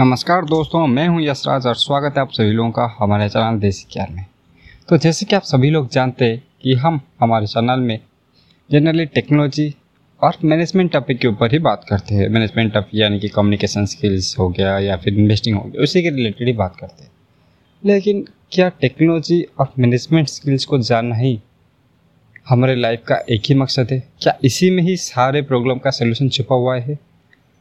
नमस्कार दोस्तों, मैं हूँ यशराज और स्वागत है आप सभी लोगों का हमारे चैनल देसी ज्ञान में। तो जैसे कि आप सभी लोग जानते हैं कि हम हमारे चैनल में जनरली टेक्नोलॉजी और मैनेजमेंट टॉपिक के ऊपर ही बात करते हैं। मैनेजमेंट टॉपिक यानी कि कम्युनिकेशन स्किल्स हो गया या फिर इन्वेस्टिंग हो गया, उसी के रिलेटेड ही बात करते हैं। लेकिन क्या टेक्नोलॉजी और मैनेजमेंट स्किल्स को जानना ही हमारे लाइफ का एक ही मकसद है? क्या इसी में ही सारे प्रॉब्लम का सोल्यूशन छुपा हुआ है?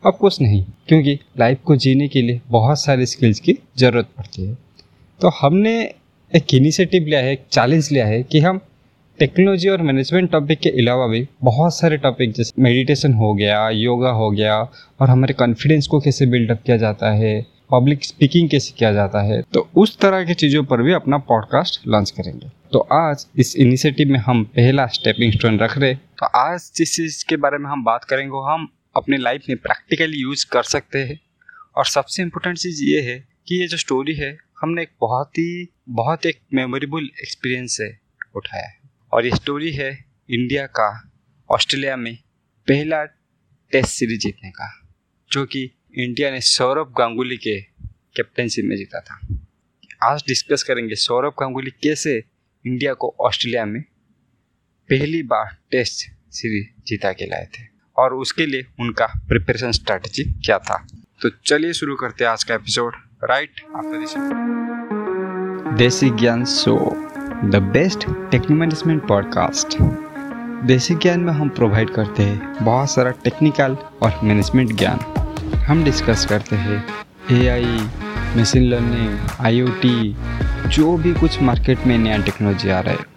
कुछ नहीं, क्योंकि लाइफ को जीने के लिए बहुत सारे स्किल्स की ज़रूरत पड़ती है। तो हमने एक इनिशिएटिव लिया है, एक चैलेंज लिया है कि हम टेक्नोलॉजी और मैनेजमेंट टॉपिक के अलावा भी बहुत सारे टॉपिक जैसे मेडिटेशन हो गया योगा हो गया, और हमारे कॉन्फिडेंस को कैसे बिल्डअप किया जाता है पब्लिक स्पीकिंग कैसे किया जाता है तो उस तरह की चीज़ों पर भी अपना पॉडकास्ट लॉन्च करेंगे। तो आज इस इनिशिएटिव में हम पहला स्टेपिंग स्टोन रख रहे तो आज जिस चीज़ के बारे में हम बात करेंगे हम अपने लाइफ में प्रैक्टिकली यूज़ कर सकते हैं। और सबसे इम्पोर्टेंट चीज़ ये है कि ये जो स्टोरी है, हमने एक बहुत ही, बहुत एक मेमोरेबल एक्सपीरियंस से उठाया है। और ये स्टोरी है इंडिया का ऑस्ट्रेलिया में पहला टेस्ट सीरीज़ जीतने का, जो कि इंडिया ने सौरभ गांगुली के कैप्टनशिप में जीता था। आज डिस्कस करेंगे सौरभ गांगुली कैसे इंडिया को ऑस्ट्रेलिया में पहली बार टेस्ट सीरीज़ जीता के लाए थे। और उसके लिए उनका प्रिपरेशन स्ट्रैटेजी क्या था। तो चलिए शुरू करते हैं आज का episode right after this Desi Gyan show the best techno management podcast Desi Gyan में हम प्रोवाइड करते हैं बहुत सारा टेक्निकल और मैनेजमेंट ज्ञान। हम डिस्कस करते हैं एआई मशीन लर्निंग आईओटी जो भी कुछ मार्केट में नया टेक्नोलॉजी आ रहा है।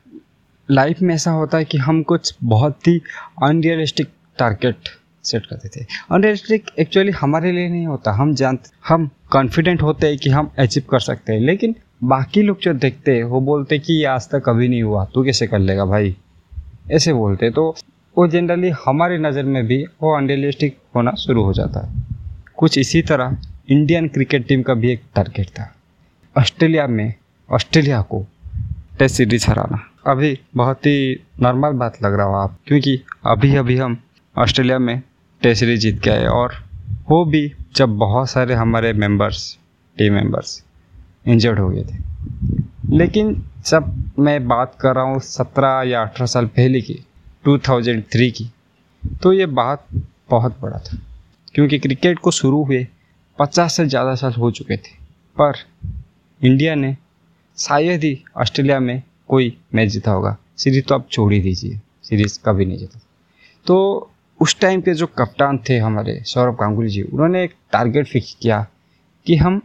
लाइफ में ऐसा होता है कि हम कुछ बहुत ही अनरियलिस्टिक टारगेट सेट करते थे। अनरियलिस्टिक एक्चुअली हमारे लिए नहीं होता। हम जानते, हम कॉन्फिडेंट होते हैं कि हम अचीव कर सकते हैं। लेकिन बाकी लोग जो देखते हैं, वो बोलते कि ये आज तक कभी नहीं हुआ। तू कैसे कर लेगा भाई? ऐसे बोलते तो वो जनरली हमारी नज़र में भी वो अनरियलिस्टिक होना शुरू हो जाता है। कुछ इसी तरह इंडियन क्रिकेट टीम का भी एक टारगेट था। ऑस्ट्रेलिया में, ऑस्ट्रेलिया को टेस्ट सीरीज़ हराना। अभी बहुत ही नॉर्मल बात लग रहा हो आप, क्योंकि अभी अभी हम ऑस्ट्रेलिया में टेस्ट सीरीज़ जीत के आए और वो भी जब बहुत सारे हमारे मेंबर्स टीम मेंबर्स इंजर्ड हो गए थे। लेकिन जब मैं बात कर रहा हूँ सत्रह या अठारह साल पहले की 2003 की तो ये बात बहुत बड़ा था, क्योंकि क्रिकेट को शुरू हुए पचास से ज़्यादा साल हो चुके थे, पर इंडिया ने शायद ही ऑस्ट्रेलिया में कोई मैच जीता होगा। सीरीज़ तो आप छोड़ ही दीजिए। सीरीज़ कभी नहीं जीता। तो उस टाइम के जो कप्तान थे हमारे, सौरभ गांगुली जी, उन्होंने एक टारगेट फिक्स किया कि हम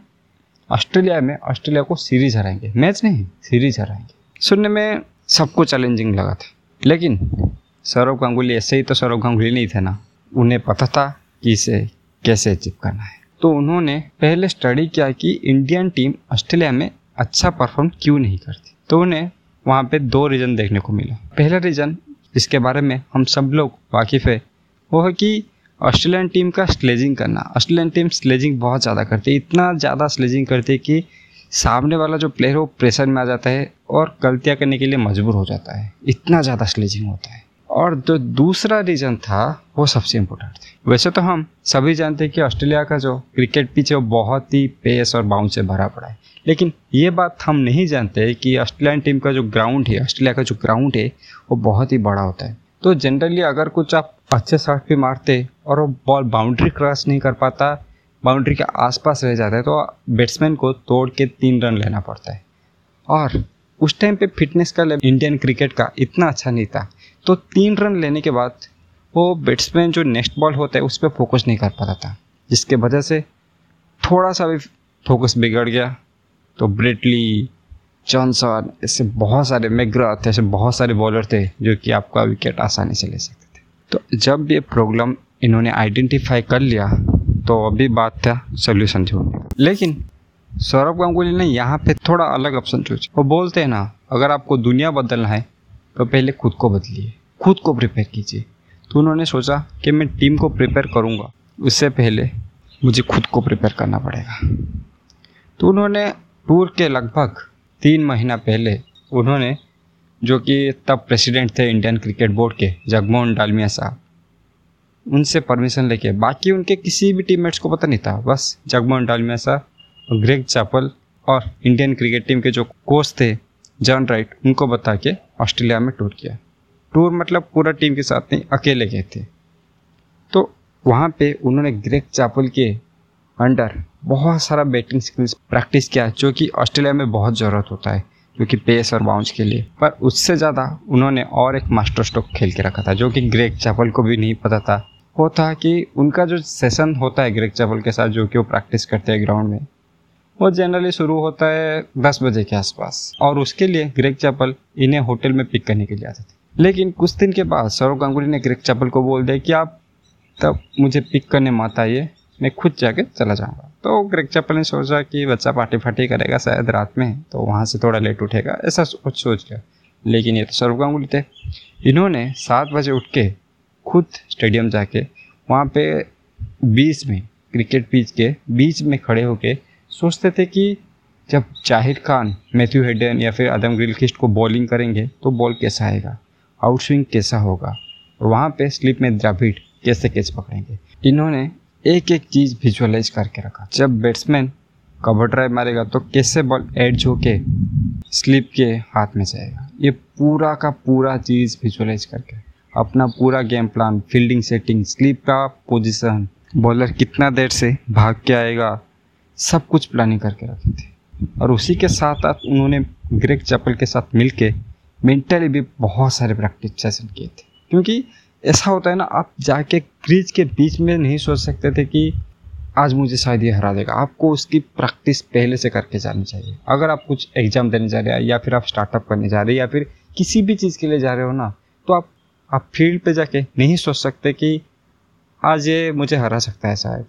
ऑस्ट्रेलिया में ऑस्ट्रेलिया को सीरीज़ हराएँगे। मैच नहीं, सीरीज़ हराएँगे। सुनने में सबको चैलेंजिंग लगा था। लेकिन सौरभ गांगुली, ऐसे ही तो सौरभ गांगुली नहीं थे ना, उन्हें पता था कि इसे कैसे अचीव करना है। तो उन्होंने पहले स्टडी किया कि इंडियन टीम ऑस्ट्रेलिया में अच्छा परफॉर्म क्यों नहीं करती। तो उन्हें वहाँ पे दो रीज़न देखने को मिला। पहला रीज़न जिसके बारे में हम सब लोग वाकिफ़ है, वो है कि ऑस्ट्रेलियन टीम का स्लेजिंग करना। ऑस्ट्रेलियन टीम स्लेजिंग बहुत ज़्यादा करती है। इतना ज़्यादा स्लेजिंग करती है कि सामने वाला जो प्लेयर है, वो प्रेशर में आ जाता है और गलतियाँ करने के लिए मजबूर हो जाता है। इतना ज़्यादा स्लेजिंग होता है। और जो दूसरा रीज़न था, वो सबसे इम्पोर्टेंट था। वैसे तो हम सभी जानते हैं कि ऑस्ट्रेलिया का जो क्रिकेट पिच है, वो बहुत ही पेस और बाउंड से भरा पड़ा है। लेकिन ये बात हम नहीं जानते कि ऑस्ट्रेलियन टीम का जो ग्राउंड है, ऑस्ट्रेलिया का जो ग्राउंड है, वो बहुत ही बड़ा होता है। तो जनरली अगर कुछ आप अच्छे शॉट भी मारते और वो बॉल बाउंड्री क्रॉस नहीं कर पाता बाउंड्री के आसपास रह जाता है तो बैट्समैन को तोड़ के तीन रन लेना पड़ता है। और उस टाइम पे फिटनेस का लेवल इंडियन क्रिकेट का इतना अच्छा नहीं था। तो तीन रन लेने के बाद वो बैट्समैन जो नेक्स्ट बॉल होता है, उस पर फोकस नहीं कर पाता था, जिसके वजह से थोड़ा सा भी फोकस बिगड़ गया। तो ब्रेटली जॉनसन ऐसे बहुत सारे मेग्रा थे, ऐसे बहुत सारे बॉलर थे, जो कि आपका विकेट आसानी से ले सकते थे। तो जब ये प्रॉब्लम इन्होंने आइडेंटिफाई कर लिया तो अभी बात था सोल्यूशन ढूँढने लेकिन सौरभ गांगुली ने यहाँ पे थोड़ा अलग ऑप्शन चूज़ वो बोलते हैं ना, अगर आपको दुनिया बदलना है तो पहले खुद को बदलिए। खुद को प्रिपेयर कीजिए। तो उन्होंने सोचा कि मैं टीम को प्रिपेयर करूँगा। उससे पहले मुझे खुद को प्रिपेयर करना पड़ेगा। तो उन्होंने टूर के लगभग तीन महीना पहले उन्होंने, जो कि तब प्रेसिडेंट थे इंडियन क्रिकेट बोर्ड के, जगमोहन डालमिया साहब, उनसे परमिशन लेके, बाकी उनके किसी भी टीममेट्स को पता नहीं था, बस जगमोहन डालमिया साहब ग्रेग चापल और इंडियन क्रिकेट टीम के जो कोच थे जॉन राइट उनको बता के ऑस्ट्रेलिया में टूर किया। टूर मतलब पूरा टीम के साथ नहीं, अकेले गए थे। तो वहाँ पे उन्होंने ग्रेग चापल के अंडर बहुत सारा बैटिंग स्किल्स प्रैक्टिस किया, जो कि ऑस्ट्रेलिया में बहुत ज़रूरत होता है, जो कि पेस और बाउंस के लिए। पर उससे ज़्यादा उन्होंने और एक मास्टर स्ट्रोक खेल के रखा था, जो कि ग्रेग चावल को भी नहीं पता था। वो था कि उनका जो सेशन होता है ग्रेग चावल के साथ, जो कि वो प्रैक्टिस करते हैं ग्राउंड में, वो जनरली शुरू होता है दस बजे के आसपास। और उसके लिए ग्रेग चापल इन्हें होटल में पिक करने के लिए आते थे। लेकिन कुछ दिन के बाद सौरव गांगुली ने ग्रेग चापल को बोल दिया कि आप तब मुझे पिक करने मत आइए, मैं खुद जाके चला जाऊँगा। तो ग्रेग चप्पल ने सोचा कि बच्चा पार्टी फार्टी करेगा शायद रात में तो वहाँ से थोड़ा लेट उठेगा, ऐसा कुछ सोच गया लेकिन ये तो सौरव गांगुली थे। इन्होंने सात बजे उठ के खुद स्टेडियम जाके वहाँ पे बीच में, क्रिकेट पिच के बीच में खड़े होके सोचते थे कि जब ज़ाहिर खान, मैथ्यू हेडन या फिर आदम ग्रिलखिस्ट को बॉलिंग करेंगे तो बॉल कैसा आएगा? आउट स्विंग कैसा होगा? और वहाँ पे स्लिप में द्राविड कैसे कैच पकड़ेंगे? इन्होंने एक एक चीज़ विजुअलाइज करके रखा। जब बैट्समैन कवर ड्राइव मारेगा तो कैसे बॉल एड्ज होके स्लिप के हाथ में जाएगा? ये पूरा का पूरा चीज़ विजुअलाइज करके। अपना पूरा game plan fielding setting slip का पोजीशन बॉलर कितना देर से भाग के आएगा, सब कुछ प्लानिंग करके रखे थे। और उसी के साथ साथ उन्होंने ग्रेक चपल के साथ मिल के मेंटली भी बहुत सारे प्रैक्टिस सेशन किए थे। क्योंकि ऐसा होता है ना, आप जाके क्रीज के बीच में नहीं सोच सकते थे कि आज मुझे शायद ये हरा देगा। आपको उसकी प्रैक्टिस पहले से करके जानी चाहिए। अगर आप कुछ एग्ज़ाम देने जा रहे हैं या फिर आप स्टार्टअप करने जा रहे हैं या फिर किसी भी चीज़ के लिए जा रहे हो ना तो आप आप फ़ील्ड पे जाके नहीं सोच सकते कि आज ये मुझे हरा सकता है शायद।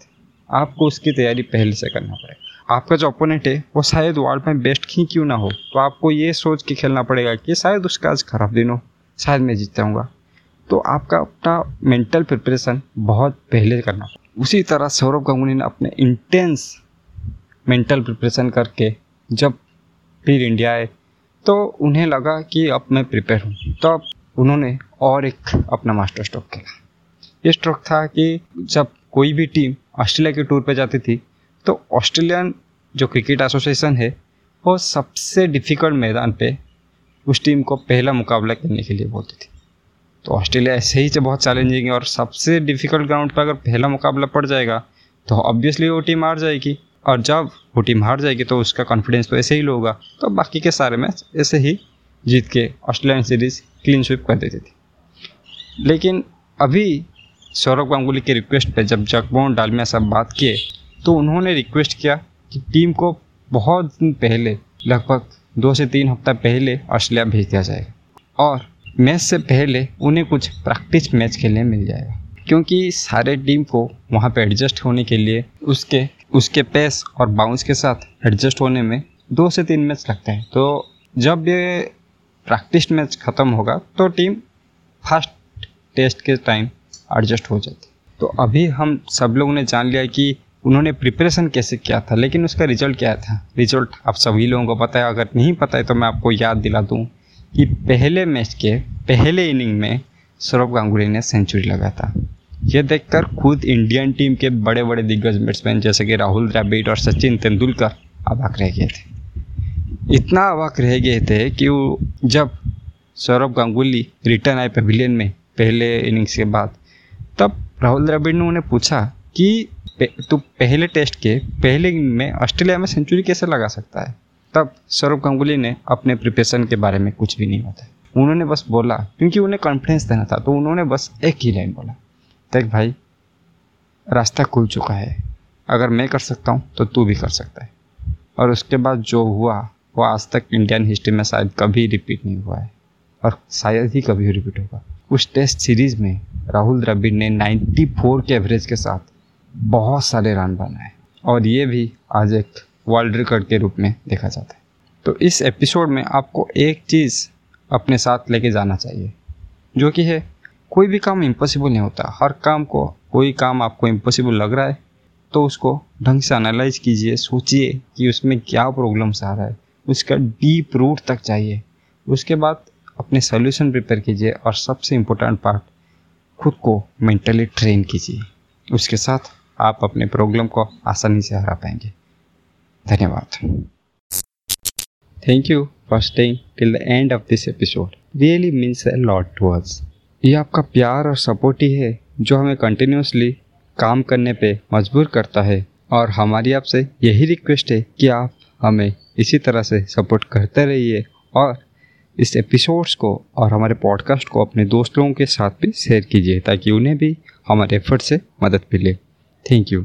आपको उसकी तैयारी पहले से करना पड़ेगा। आपका जो अपोनेंट है, वो शायद वर्ल्ड में बेस्ट ही क्यों ना हो? तो आपको ये सोच के खेलना पड़ेगा कि शायद उसका आज खराब दिन हो, शायद मैं जीत जाऊँगा। तो आपका अपना मेंटल प्रिपरेशन बहुत पहले करना। उसी तरह सौरभ गांगुली ने अपने इंटेंस मेंटल प्रिपरेशन करके जब फिर इंडिया आए तो उन्हें लगा कि अब मैं प्रिपेयर हूँ। तो अब उन्होंने और एक अपना मास्टर स्ट्रोक खेला। ये स्ट्रोक था कि जब कोई भी टीम ऑस्ट्रेलिया के टूर पे जाती थी तो ऑस्ट्रेलियन जो क्रिकेट एसोसिएशन है, वो सबसे डिफ़िकल्ट मैदान पे उस टीम को पहला मुकाबला करने के लिए बोलती थी। तो ऑस्ट्रेलिया ऐसे ही बहुत चैलेंजिंग है और सबसे डिफ़िकल्ट ग्राउंड पर अगर पहला मुकाबला पड़ जाएगा तो ऑब्वियसली वो टीम हार जाएगी। और जब वो टीम हार जाएगी तो उसका कॉन्फिडेंस तो ऐसे ही लो होगा। तो बाकी के सारे मैच ऐसे ही जीत के ऑस्ट्रेलियन सीरीज़ क्लीन स्विप कर देती थी। लेकिन अभी सौरभ गांगुली के रिक्वेस्ट पे जब जगमोहन डालमिया साहब बात किए तो उन्होंने रिक्वेस्ट किया कि टीम को बहुत दिन पहले, लगभग दो से तीन हफ़्ता पहले ऑस्ट्रेलिया भेज दिया जाएगा। और मैच से पहले उन्हें कुछ प्रैक्टिस मैच खेलने मिल जाएगा। क्योंकि सारे टीम को वहाँ पे एडजस्ट होने के लिए उसके उसके पेस और बाउंस के साथ एडजस्ट होने में दो से तीन मैच लगते हैं। तो जब ये प्रैक्टिस मैच ख़त्म होगा तो टीम फ़र्स्ट टेस्ट के टाइम एडजस्ट हो जाती तो अभी हम सब लोगों ने जान लिया कि उन्होंने प्रिपरेशन कैसे किया था, लेकिन उसका रिज़ल्ट क्या था? रिज़ल्ट आप सभी लोगों को पता है, अगर नहीं पता है तो मैं आपको याद दिला दूँ कि पहले मैच के, पहले इनिंग में सौरभ गांगुली ने सेंचुरी लगाया था। यह देखकर खुद इंडियन टीम के बड़े बड़े दिग्गज बैट्समैन जैसे कि राहुल द्रविड़ और सचिन तेंदुलकर अबाक रह गए थे। इतना अबाक रह गए थे कि वो जब सौरभ गांगुली रिटर्न आए पवेलियन में पहले इनिंग्स के बाद, तब राहुल द्रविड़ ने उन्हें पूछा कि तू पहले टेस्ट के, पहले में ऑस्ट्रेलिया में सेंचुरी कैसे लगा सकता है? तब सौरभ गांगुली ने अपने प्रिपरेशन के बारे में कुछ भी नहीं बताया। उन्होंने बस बोला, क्योंकि उन्हें कॉन्फिडेंस देना था तो उन्होंने बस एक ही लाइन बोला, देख भाई, रास्ता खुल चुका है। अगर मैं कर सकता हूँ तो तू भी कर सकता है। और उसके बाद जो हुआ, वो आज तक इंडियन हिस्ट्री में शायद कभी रिपीट नहीं हुआ है, और शायद ही कभी रिपीट होगा। उस टेस्ट सीरीज़ में राहुल द्रविड़ ने 94 के एवरेज के साथ बहुत सारे रन बनाए और ये भी आज एक वर्ल्ड रिकॉर्ड के रूप में देखा जाता है। तो इस एपिसोड में आपको एक चीज़ अपने साथ लेके जाना चाहिए, जो कि है, कोई भी काम इम्पॉसिबल नहीं होता। हर काम को, कोई काम आपको इम्पॉसिबल लग रहा है तो उसको ढंग से एनालाइज कीजिए, सोचिए कि उसमें क्या प्रॉब्लम्स आ रहा है। उसका डीप रूट तक चाहिए उसके बाद अपने सोल्यूशन प्रिपेयर कीजिए और सबसे इम्पोर्टेंट पार्ट खुद को मेंटली ट्रेन कीजिए। उसके साथ आप अपने प्रॉब्लम को आसानी से हरा पाएँगे। धन्यवाद। Thank you for staying till the end of this episode really means a lot to us ये आपका प्यार और सपोर्ट ही है, जो हमें कंटिन्यूसली काम करने पे मजबूर करता है। और हमारी आपसे यही रिक्वेस्ट है कि आप हमें इसी तरह से सपोर्ट करते रहिए और इस एपिसोड्स को और हमारे पॉडकास्ट को अपने दोस्त लोगों के साथ भी शेयर कीजिए, ताकि उन्हें भी हमारे एफर्ट से मदद मिले। Thank you